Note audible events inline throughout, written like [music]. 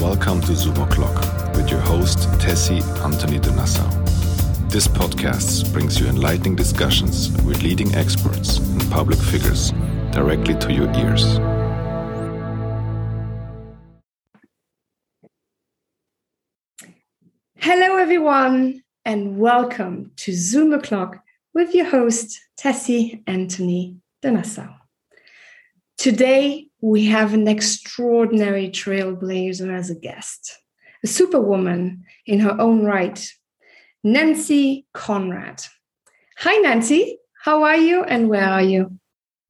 Welcome to Zoom O'Clock with your host, Tessy Antony de Nassau. This podcast brings you enlightening discussions with leading experts and public figures directly to your ears. Hello, everyone, and welcome to Zoom O'Clock with your host, Tessy Antony de Nassau. Today, we have an extraordinary trailblazer as a guest, a superwoman in her own right, Nancy Conrad. Hi, Nancy. How are you and where are you?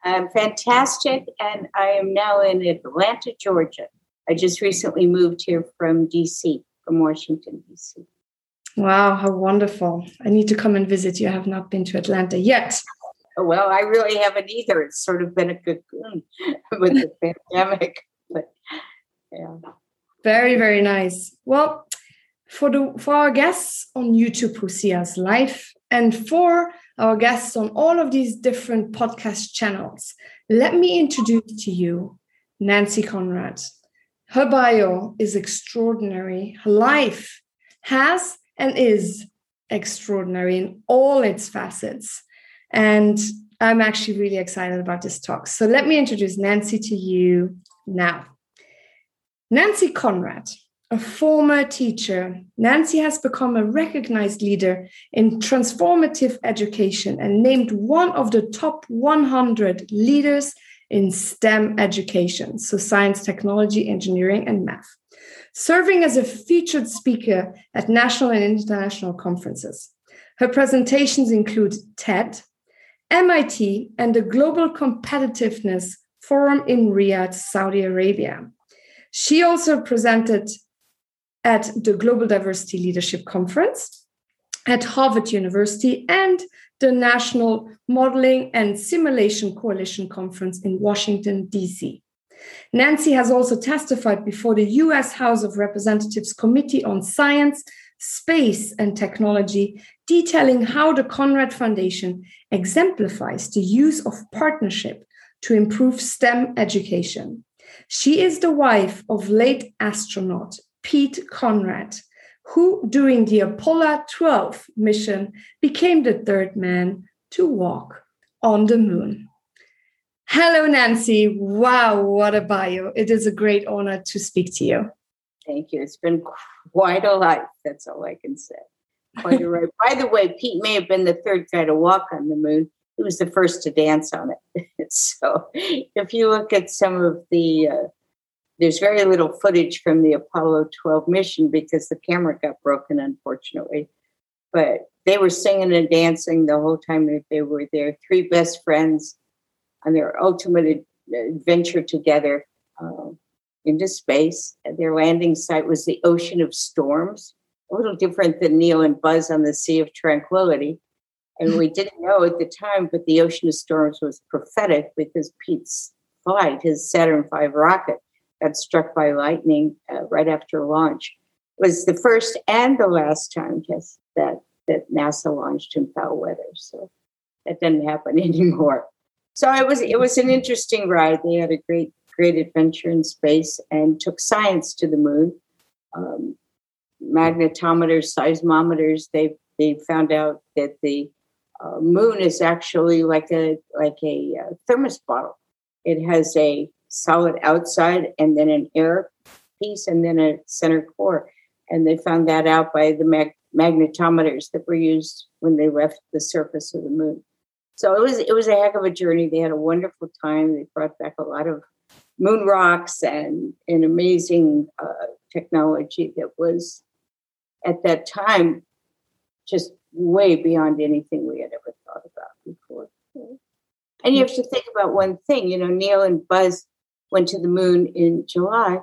I'm fantastic, and I am now in Atlanta, Georgia. I just recently moved here from DC, from Washington, DC. Wow, how wonderful. I need to come and visit you. I have not been to Atlanta yet. Well, I really haven't either. It's sort of been a cocoon [laughs] with the pandemic. But yeah. Very, very nice. Well, for the for our guests on YouTube who see us live, and for our guests on all of these different podcast channels, let me introduce to you Nancy Conrad. Her bio is extraordinary. Her life has and is extraordinary in all its facets. And I'm actually really excited about this talk. So let me introduce Nancy to you now. Nancy Conrad, a former teacher, Nancy has become a recognized leader in transformative education and named one of the top 100 leaders in STEM education, so science, technology, engineering, and math, serving as a featured speaker at national and international conferences. Her presentations include TED, MIT, and the Global Competitiveness Forum in Riyadh, Saudi Arabia. She also presented at the Global Diversity Leadership Conference at Harvard University and the National Modeling and Simulation Coalition Conference in Washington, D.C. Nancy has also testified before the US House of Representatives Committee on Science, Space, and Technology, detailing how the Conrad Foundation exemplifies the use of partnership to improve STEM education. She is the wife of late astronaut Pete Conrad, who during the Apollo 12 mission became the third man to walk on the moon. Hello, Nancy. Wow, what a bio. It is a great honor to speak to you. Thank you. It's been quite a life. That's all I can say. Ride. By the way, Pete may have been the third guy to walk on the moon. He was the first to dance on it. [laughs] so if you look at some of the, uh, there's very little footage from the Apollo 12 mission because the camera got broken, unfortunately. But they were singing and dancing the whole time that they were there. Three best friends on their ultimate adventure together uh, into space. Their landing site was the Ocean of Storms, a little different than Neil and Buzz on the Sea of Tranquility. And we [laughs] didn't know at the time, but the Ocean of Storms was prophetic because Pete's flight, his Saturn V rocket, got struck by lightning uh, right after launch. It was the first and the last time, yes, that, that NASA launched in foul weather. So that didn't happen [laughs] anymore so it was it was an interesting ride. They had a great great adventure in space and took science to the moon. Um, magnetometers, seismometers. They they found out that the uh, moon is actually like a like a uh, thermos bottle. It has a solid outside and then an air piece and then a center core. And they found that out by the mag- magnetometers that were used when they left the surface of the moon so it was it was a heck of a journey. They had a wonderful time. They brought back a lot of moon rocks and an amazing uh, technology that was at that time just way beyond anything we had ever thought about before. And you have to think about one thing. You know, Neil and Buzz went to the moon in July.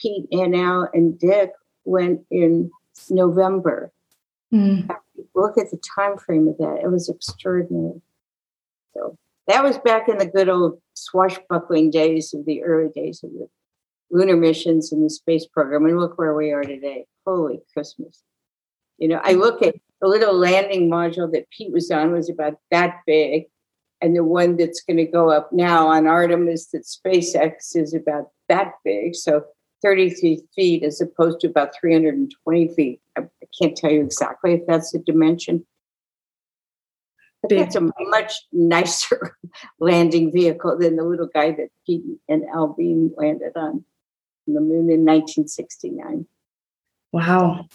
Pete and Al and Dick went in November. Mm. Look at the time frame of that. It was extraordinary. So that was back in the good old swashbuckling days of the early days of the lunar missions and the space program. And look where we are today. Holy Christmas. You know, I look at the little landing module that Pete was on was about that big. And the one that's going to go up now on Artemis that SpaceX is about that big. So 33 feet as opposed to about 320 feet. I, I can't tell you exactly if that's the dimension. But Big. that's a much nicer [laughs] landing vehicle than the little guy that Pete and Al Bean landed on the moon in 1969. Wow.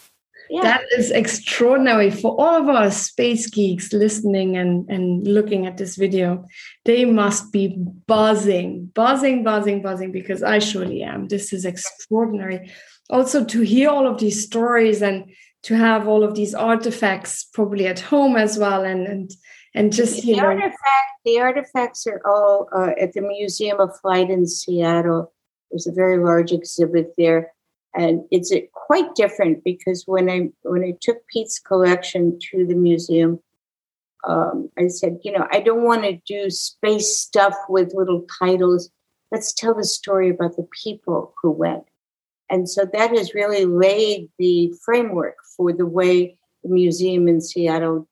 Yeah. That is extraordinary for all of our space geeks listening and, and looking at this video. They must be buzzing, buzzing, buzzing, buzzing, because I surely am. This is extraordinary. Also, to hear all of these stories and to have all of these artifacts probably at home as well and and and just the you know artifact, the artifacts are all uh, at the museum of flight in seattle there's a very large exhibit there. And it's quite different because when I when I took Pete's collection to the museum, um, I said, you know, I don't want to do space stuff with little titles. Let's tell the story about the people who went, and so that has really laid the framework for the way the museum in Seattle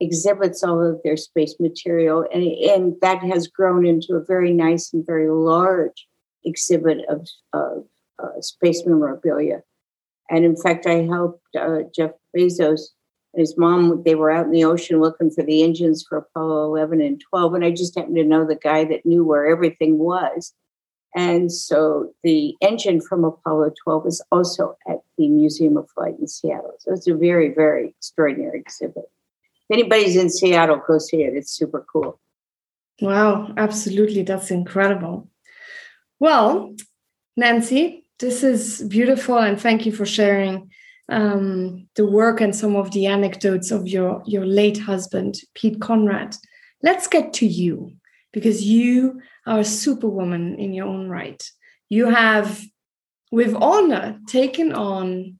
exhibits all of their space material, and, and that has grown into a very nice and very large exhibit of, of uh, space memorabilia. And in fact, I helped uh, Jeff Bezos and his mom. They were out in the ocean looking for the engines for Apollo 11 and 12. And I just happened to know the guy that knew where everything was. And so the engine from Apollo 12 is also at the Museum of Flight in Seattle. So it's a very, very extraordinary exhibit. If anybody's in Seattle, go see it. It's super cool. Wow, absolutely. That's incredible. Well, Nancy, this is beautiful, and thank you for sharing um, the work and some of the anecdotes of your your late husband, Pete Conrad. Let's get to you because you are a superwoman in your own right. You have, with honor, taken on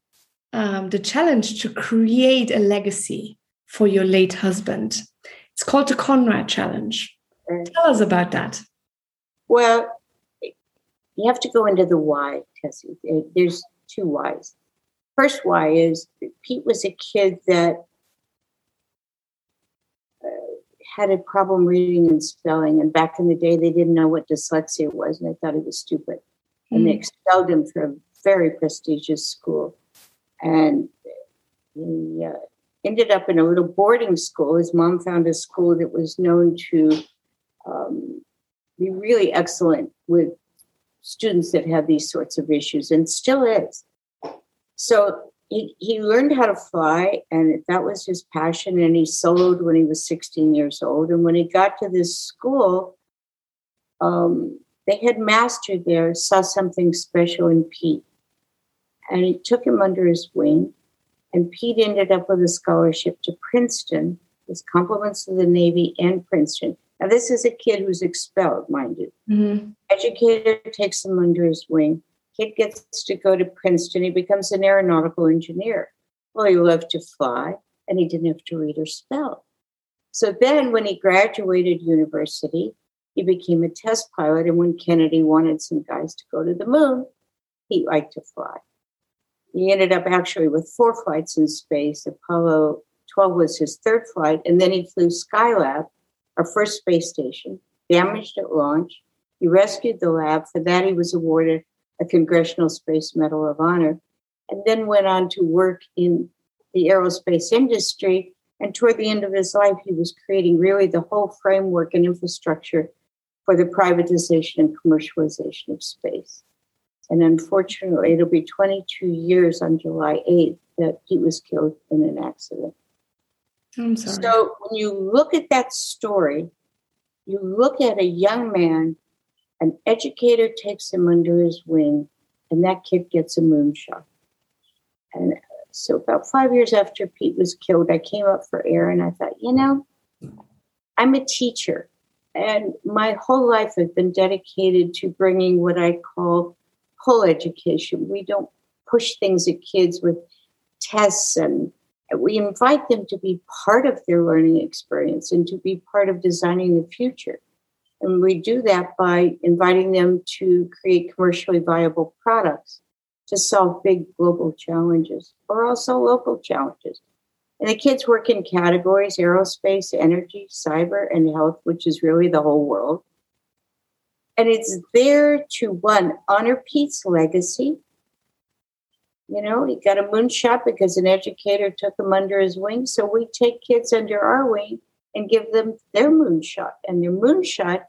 um, the challenge to create a legacy for your late husband. It's called the Conrad Challenge. Tell us about that. Well, you have to go into the why, Tessy. There's two whys. First why is Pete was a kid that uh, had a problem reading and spelling, and back in the day they didn't know what dyslexia was, and they thought he was stupid, mm. and they hmm. expelled him from a very prestigious school, and he uh, ended up in a little boarding school. His mom found a school that was known to um, be really excellent with students that had these sorts of issues and still is. So he, he learned how to fly, and that was his passion. And he soloed when he was 16 years old. And when he got to this school, um, they had mastered there saw something special in Pete. And he took him under his wing. And Pete ended up with a scholarship to Princeton, his compliments to the Navy and Princeton. Now, this is a kid who's expelled, mind you. Mm-hmm. Educator takes him under his wing. Kid gets to go to Princeton. He becomes an aeronautical engineer. Well, he loved to fly, and he didn't have to read or spell. So then, when he graduated university, he became a test pilot. And when Kennedy wanted some guys to go to the moon, he liked to fly. He ended up actually with four flights in space. Apollo 12 was his third flight, and then he flew Skylab our first space station, damaged at launch. He rescued the lab. For that, he was awarded a Congressional Space Medal of Honor, and then went on to work in the aerospace industry. And toward the end of his life, he was creating really the whole framework and infrastructure for the privatization and commercialization of space. And unfortunately, it'll be 22 years on July 8th that he was killed in an accident. I'm sorry. So when you look at that story, you look at a young man, an educator takes him under his wing, and that kid gets a moonshot. And so about five years after Pete was killed, I came up for air and I thought, you know, I'm a teacher. And my whole life I've been dedicated to bringing what I call pull education. We don't push things at kids with tests and we invite them to be part of their learning experience and to be part of designing the future. And we do that by inviting them to create commercially viable products to solve big global challenges or also local challenges. And the kids work in categories aerospace, energy, cyber, and health, which is really the whole world. And it's there to one, honor Pete's legacy. You know, he got a moonshot because an educator took him under his wing. So we take kids under our wing and give them their moonshot. And their moonshot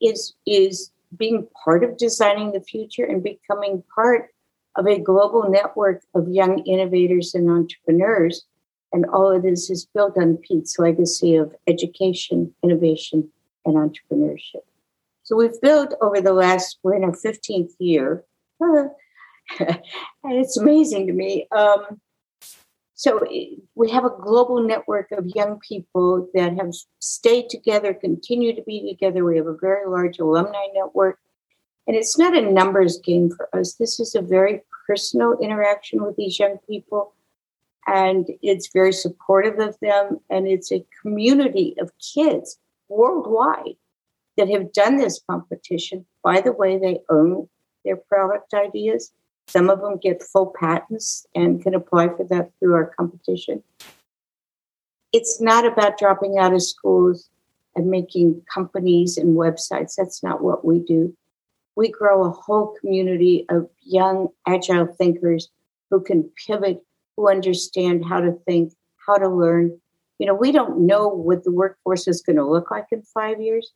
is is being part of designing the future and becoming part of a global network of young innovators and entrepreneurs. And all of this is built on Pete's legacy of education, innovation, and entrepreneurship. So we've built over the last, we're in our 15th year. Uh, [laughs] and it's amazing to me. Um, so we have a global network of young people that have stayed together, continue to be together. We have a very large alumni network. And it's not a numbers game for us. This is a very personal interaction with these young people. And it's very supportive of them. And it's a community of kids worldwide that have done this competition. By the way, they own their product ideas. Some of them get full patents and can apply for that through our competition. It's not about dropping out of schools and making companies and websites. That's not what we do. We grow a whole community of young, agile thinkers who can pivot, who understand how to think, how to learn. You know, we don't know what the workforce is going to look like in five years,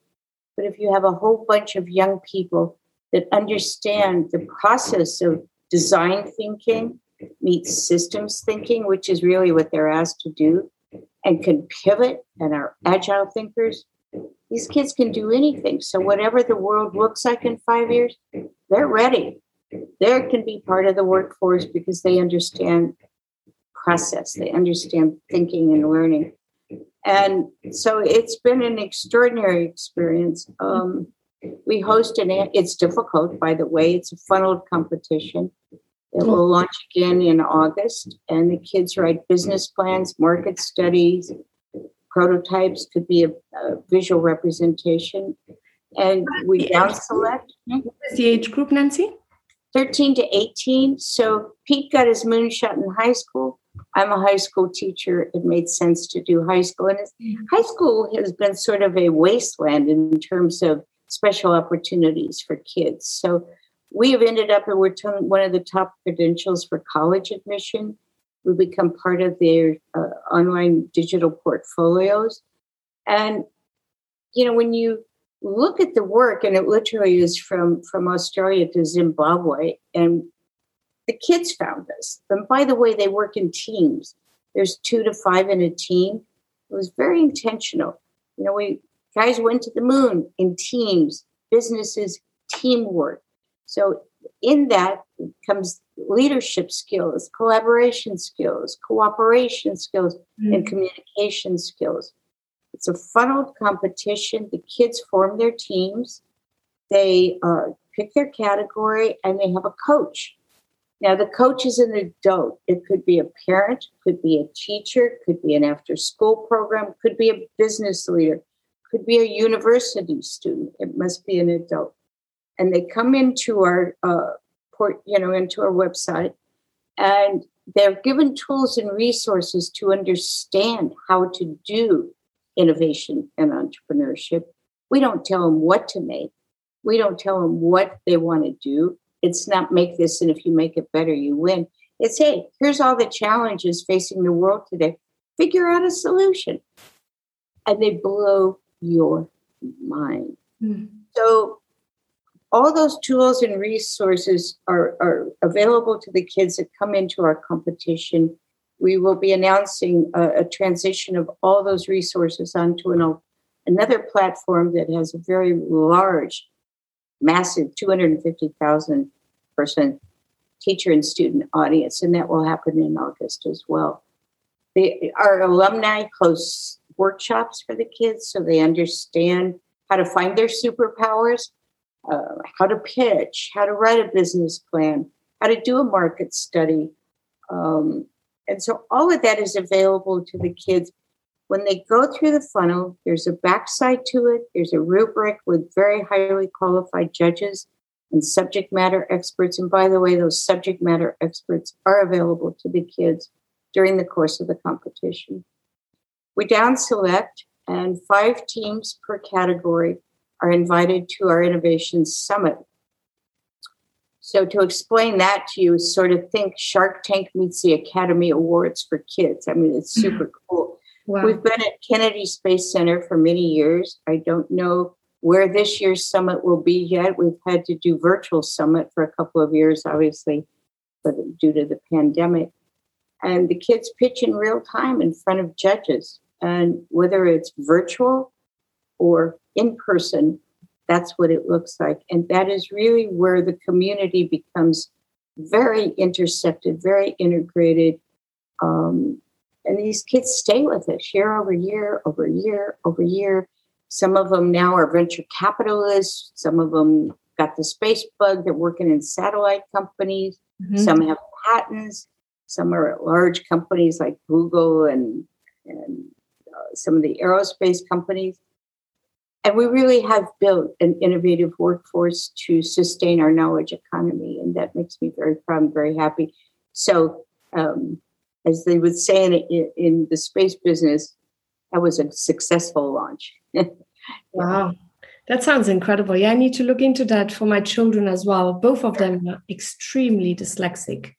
but if you have a whole bunch of young people that understand the process of design thinking meets systems thinking, which is really what they're asked to do, and can pivot and are agile thinkers, these kids can do anything. So, whatever the world looks like in five years, they're ready. They can be part of the workforce because they understand process, they understand thinking and learning and so it's been an extraordinary experience. Um, we host an, it's difficult, by the way, it's a funneled competition. It will launch again in August, and the kids write business plans, market studies, prototypes, could be a, a visual representation. And we down select. What is the age group, Nancy? 13 to 18. So Pete got his moonshot in high school. I'm a high school teacher. It made sense to do high school. And high school has been sort of a wasteland in terms of special opportunities for kids. So we have ended up, and we're one of the top credentials for college admission. We become part of their uh, online digital portfolios. And, you know, when you look at the work, and it literally is from, from Australia to Zimbabwe, and the kids found us. And by the way, they work in teams. There's two to five in a team. It was very intentional. You know, we guys went to the moon in teams, businesses, teamwork. So in that comes leadership skills, collaboration skills, cooperation skills, mm-hmm. and communication skills. It's a funneled competition. The kids form their teams. They uh, pick their category and they have a coach. Now, the coach is an adult. It could be a parent, could be a teacher, could be an after school program, could be a business leader, could be a university student. It must be an adult. And they come into our uh, port, you know, into our website, and they're given tools and resources to understand how to do innovation and entrepreneurship. We don't tell them what to make. We don't tell them what they want to do it's not make this and if you make it better, you win. It's hey, here's all the challenges facing the world today. Figure out a solution. And they blow your mind. Mm. So all those tools and resources are, are available to the kids that come into our competition. We will be announcing a, a transition of all those resources onto an, another platform that has a very large, massive 250,000 person teacher and student audience, and that will happen in August as well. They, our alumni host workshops for the kids so they understand how to find their superpowers, uh, how to pitch, how to write a business plan, how to do a market study. Um, and so all of that is available to the kids. When they go through the funnel, there's a backside to it, there's a rubric with very highly qualified judges and subject matter experts. And by the way, those subject matter experts are available to the kids during the course of the competition. We down select and five teams per category are invited to our Innovation Summit. So, to explain that to you, sort of think Shark Tank meets the Academy Awards for kids. I mean, it's mm-hmm. super cool. Wow. We've been at Kennedy Space Center for many years. I don't know where this year's summit will be yet. We've had to do virtual summit for a couple of years, obviously, but due to the pandemic. And the kids pitch in real time in front of judges. And whether it's virtual or in person, that's what it looks like. And that is really where the community becomes very intercepted, very integrated. Um, and these kids stay with us year over year, over year, over year. Some of them now are venture capitalists. Some of them got the space bug. They're working in satellite companies. Mm-hmm. Some have patents. Some are at large companies like Google and, and some of the aerospace companies. And we really have built an innovative workforce to sustain our knowledge economy. And that makes me very proud and very happy. So, um, as they would say in, in the space business, that was a successful launch. [laughs] wow. That sounds incredible. Yeah, I need to look into that for my children as well. Both of them are extremely dyslexic.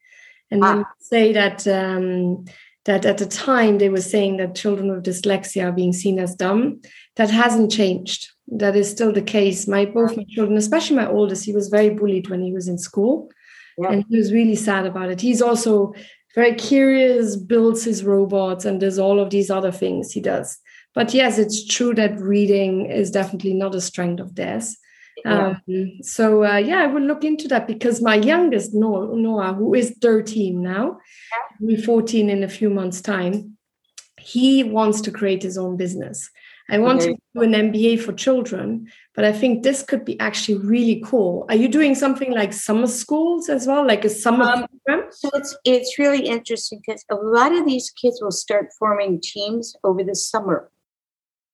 And ah. say that um, that at the time they were saying that children with dyslexia are being seen as dumb. That hasn't changed. That is still the case. My both my children, especially my oldest, he was very bullied when he was in school. Yeah. And he was really sad about it. He's also very curious, builds his robots, and does all of these other things he does. But yes, it's true that reading is definitely not a strength of theirs. Um, so uh, yeah, I will look into that because my youngest Noah, who is 13 now, will be 14 in a few months' time. He wants to create his own business. I want okay. to do an MBA for children, but I think this could be actually really cool. Are you doing something like summer schools as well, like a summer um, program? So it's it's really interesting because a lot of these kids will start forming teams over the summer.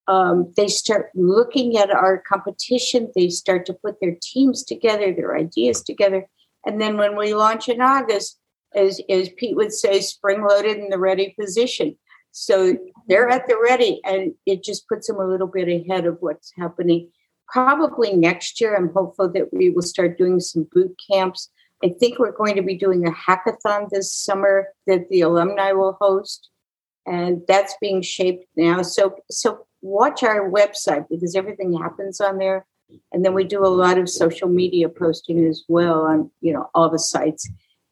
Um, they start looking at our competition. They start to put their teams together, their ideas together, and then when we launch in August, as as Pete would say, spring loaded in the ready position. So they're at the ready, and it just puts them a little bit ahead of what's happening. Probably next year, I'm hopeful that we will start doing some boot camps. I think we're going to be doing a hackathon this summer that the alumni will host, and that's being shaped now. So, so watch our website because everything happens on there, and then we do a lot of social media posting as well on you know all the sites,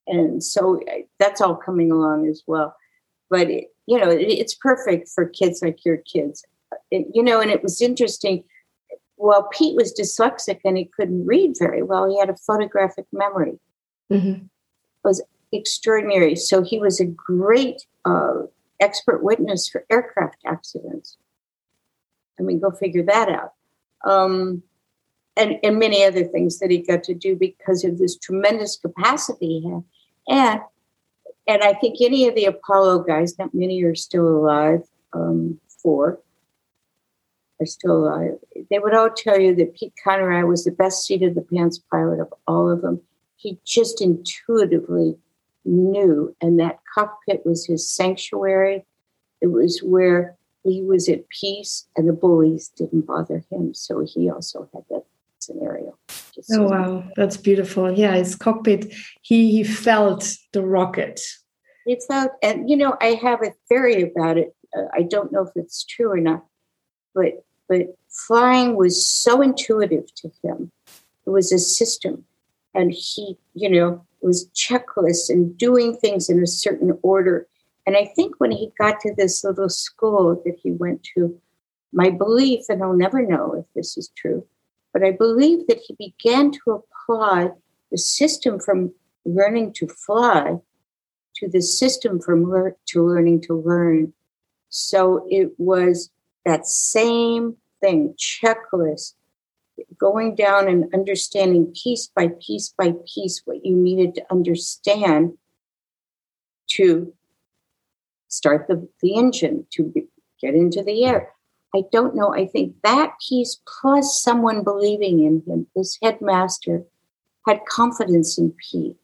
and so that's all coming along as well. But it, you know, it, it's perfect for kids like your kids. It, you know, and it was interesting. Well, Pete was dyslexic and he couldn't read very well, he had a photographic memory. Mm-hmm. It was extraordinary. So he was a great uh, expert witness for aircraft accidents. I mean, go figure that out. Um, and, and many other things that he got to do because of this tremendous capacity he had. And and I think any of the Apollo guys, not many are still alive, um, four are still alive, they would all tell you that Pete Conrad was the best seat of the pants pilot of all of them. He just intuitively knew, and that cockpit was his sanctuary. It was where he was at peace, and the bullies didn't bother him. So he also had that scenario. Just oh wow, that's beautiful. Yeah, his cockpit. He he felt the rocket. He felt, and you know, I have a theory about it. Uh, I don't know if it's true or not, but but flying was so intuitive to him. It was a system, and he, you know, was checklists and doing things in a certain order. And I think when he got to this little school that he went to, my belief, and I'll never know if this is true, but I believe that he began to apply the system from learning to fly to the system from lear- to learning to learn. So it was that same thing, checklist, going down and understanding piece by piece by piece what you needed to understand to start the, the engine, to get into the air. I don't know. I think that piece plus someone believing in him, this headmaster, had confidence in Pete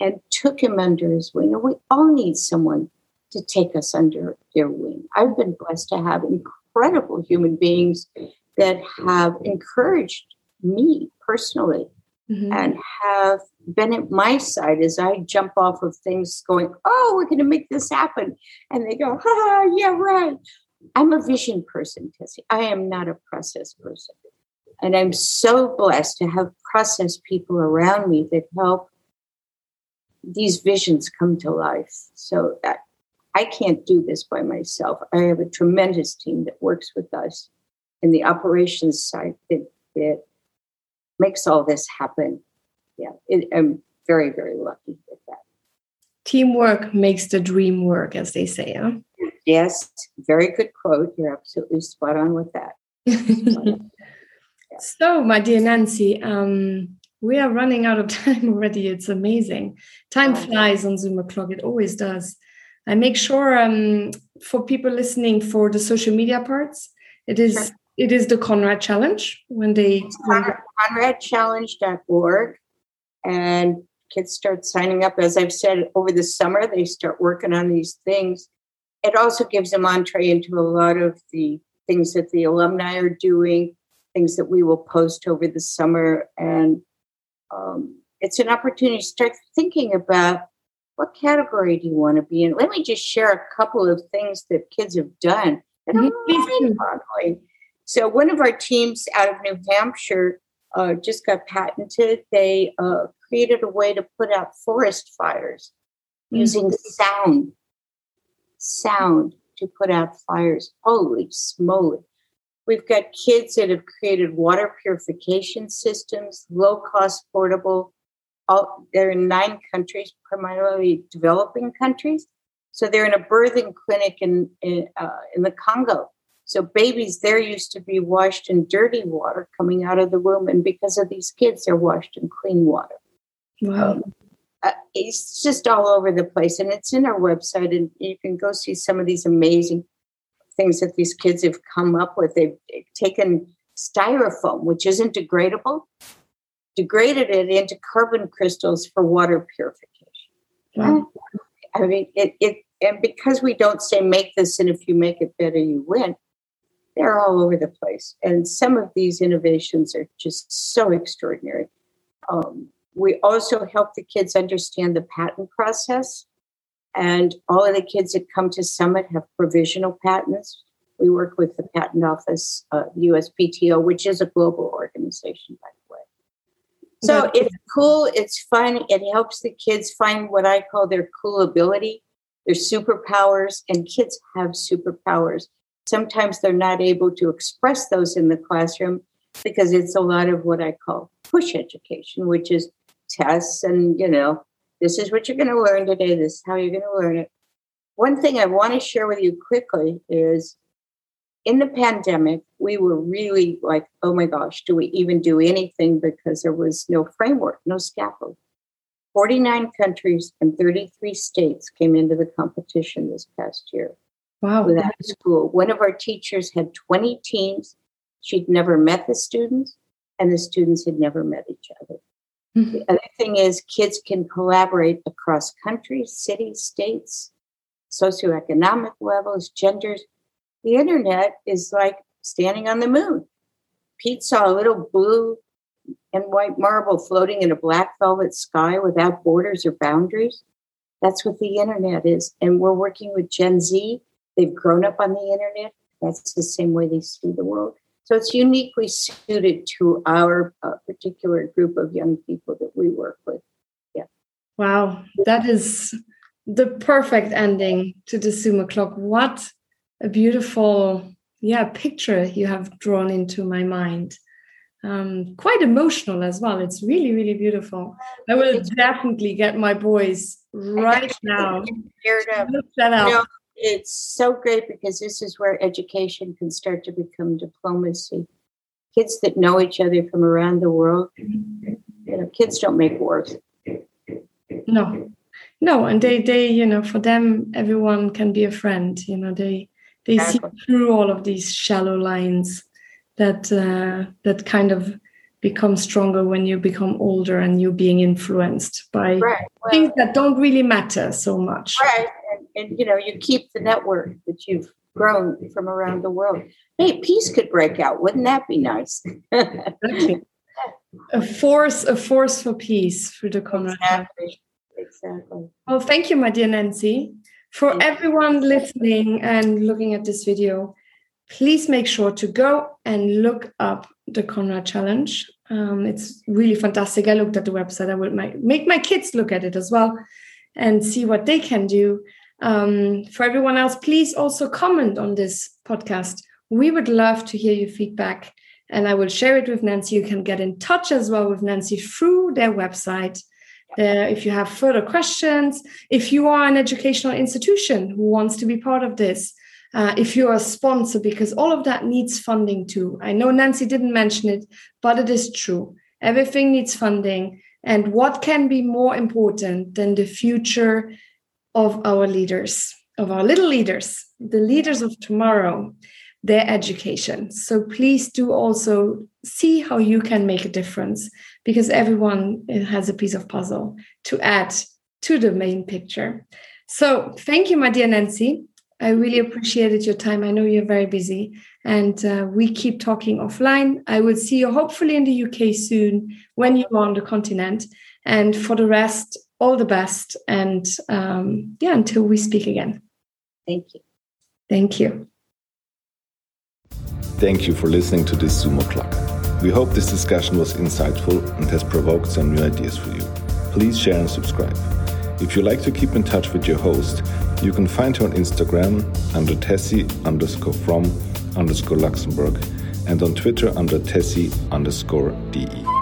and took him under his wing. And we all need someone to take us under their wing. I've been blessed to have incredible human beings that have encouraged me personally mm-hmm. and have been at my side as I jump off of things going, oh, we're going to make this happen. And they go, ha, yeah, right. I'm a vision person, Tessy. I am not a process person. And I'm so blessed to have process people around me that help these visions come to life. So that I can't do this by myself. I have a tremendous team that works with us in the operations side that, that makes all this happen. Yeah, it, I'm very, very lucky with that. Teamwork makes the dream work, as they say. Huh? Yes, very good quote. You're absolutely spot on with that. yeah. [laughs] So, my dear Nancy, um, we are running out of [laughs] time already. It's amazing. Time flies on Zoom o'clock. It always does. I make sure um, for people listening for the social media parts, it is. It is the Conrad Challenge when they Conrad, ConradChallenge.org and kids start signing up. As I've said over the summer, they start working on these things. It also gives them entree into a lot of the things that the alumni are doing, things that we will post over the summer, and um, it's an opportunity to start thinking about what category do you want to be in? Let me just share a couple of things that kids have done that mm-hmm. So, one of our teams out of New Hampshire uh, just got patented. They uh, created a way to put out forest fires mm-hmm. using sound. Sound to put out fires. Holy smoly. We've got kids that have created water purification systems, low cost, portable. All, they're in nine countries, primarily developing countries. So they're in a birthing clinic in in, uh, in the Congo. So babies there used to be washed in dirty water coming out of the womb, and because of these kids, they're washed in clean water. Wow. Um, uh, it's just all over the place, and it's in our website, and you can go see some of these amazing things that these kids have come up with. They've taken styrofoam, which isn't degradable, degraded it into carbon crystals for water purification. Wow. I mean, it, it, and because we don't say make this, and if you make it better, you win, they're all over the place. And some of these innovations are just so extraordinary. Um, we also help the kids understand the patent process. And all of the kids that come to Summit have provisional patents. We work with the Patent Office, uh, USPTO, which is a global organization, by the way. So it's cool, it's fun, it helps the kids find what I call their cool ability, their superpowers, and kids have superpowers. Sometimes they're not able to express those in the classroom because it's a lot of what I call push education, which is tests and, you know, this is what you're going to learn today. This is how you're going to learn it. One thing I want to share with you quickly is in the pandemic, we were really like, oh my gosh, do we even do anything? Because there was no framework, no scaffold. 49 countries and 33 states came into the competition this past year. Wow. Without school. One of our teachers had 20 teams. She'd never met the students, and the students had never met each other. Mm-hmm. The other thing is, kids can collaborate across countries, cities, states, socioeconomic levels, genders. The internet is like standing on the moon. Pete saw a little blue and white marble floating in a black velvet sky without borders or boundaries. That's what the internet is. And we're working with Gen Z. They've grown up on the internet. That's the same way they see the world. So it's uniquely suited to our uh, particular group of young people that we work with. Yeah. Wow, that is the perfect ending to the Zoom Clock. What a beautiful, yeah, picture you have drawn into my mind. Um, quite emotional as well. It's really, really beautiful. I will definitely get my boys right [laughs] now. Look that up it's so great because this is where education can start to become diplomacy. Kids that know each other from around the world, you know, kids don't make wars. No, no, and they, they, you know, for them, everyone can be a friend. You know, they, they see through all of these shallow lines that uh, that kind of become stronger when you become older and you're being influenced by right. well, things that don't really matter so much. Right and you know you keep the network that you've grown from around the world. Hey, peace could break out. Wouldn't that be nice? a force, a force for peace for the Conrad. Exactly. Exactly. Well, thank you, my dear Nancy. For everyone listening and looking at this video, please make sure to go and look up the Conrad Challenge. Um, it's really fantastic. I looked at the website. I will make my kids look at it as well and see what they can do. Um, for everyone else, please also comment on this podcast. We would love to hear your feedback and I will share it with Nancy. You can get in touch as well with Nancy through their website. Uh, if you have further questions, if you are an educational institution who wants to be part of this, uh, if you're a sponsor, because all of that needs funding too. I know Nancy didn't mention it, but it is true. Everything needs funding. And what can be more important than the future of our leaders, of our little leaders, the leaders of tomorrow? their education. So please do also see how you can make a difference because everyone has a piece of puzzle to add to the main picture. So thank you, my dear Nancy. I really appreciated your time. I know you're very busy and uh, we keep talking offline. I will see you hopefully in the UK soon when you are on the continent. And for the rest, all the best. And um, yeah, until we speak again. Thank you. Thank you. Thank you for listening to this Zoom o'clock. We hope this discussion was insightful and has provoked some new ideas for you. Please share and subscribe. If you like to keep in touch with your host, you can find her on Instagram under Tessy underscore from underscore Luxembourg and on Twitter under Tessy underscore DE.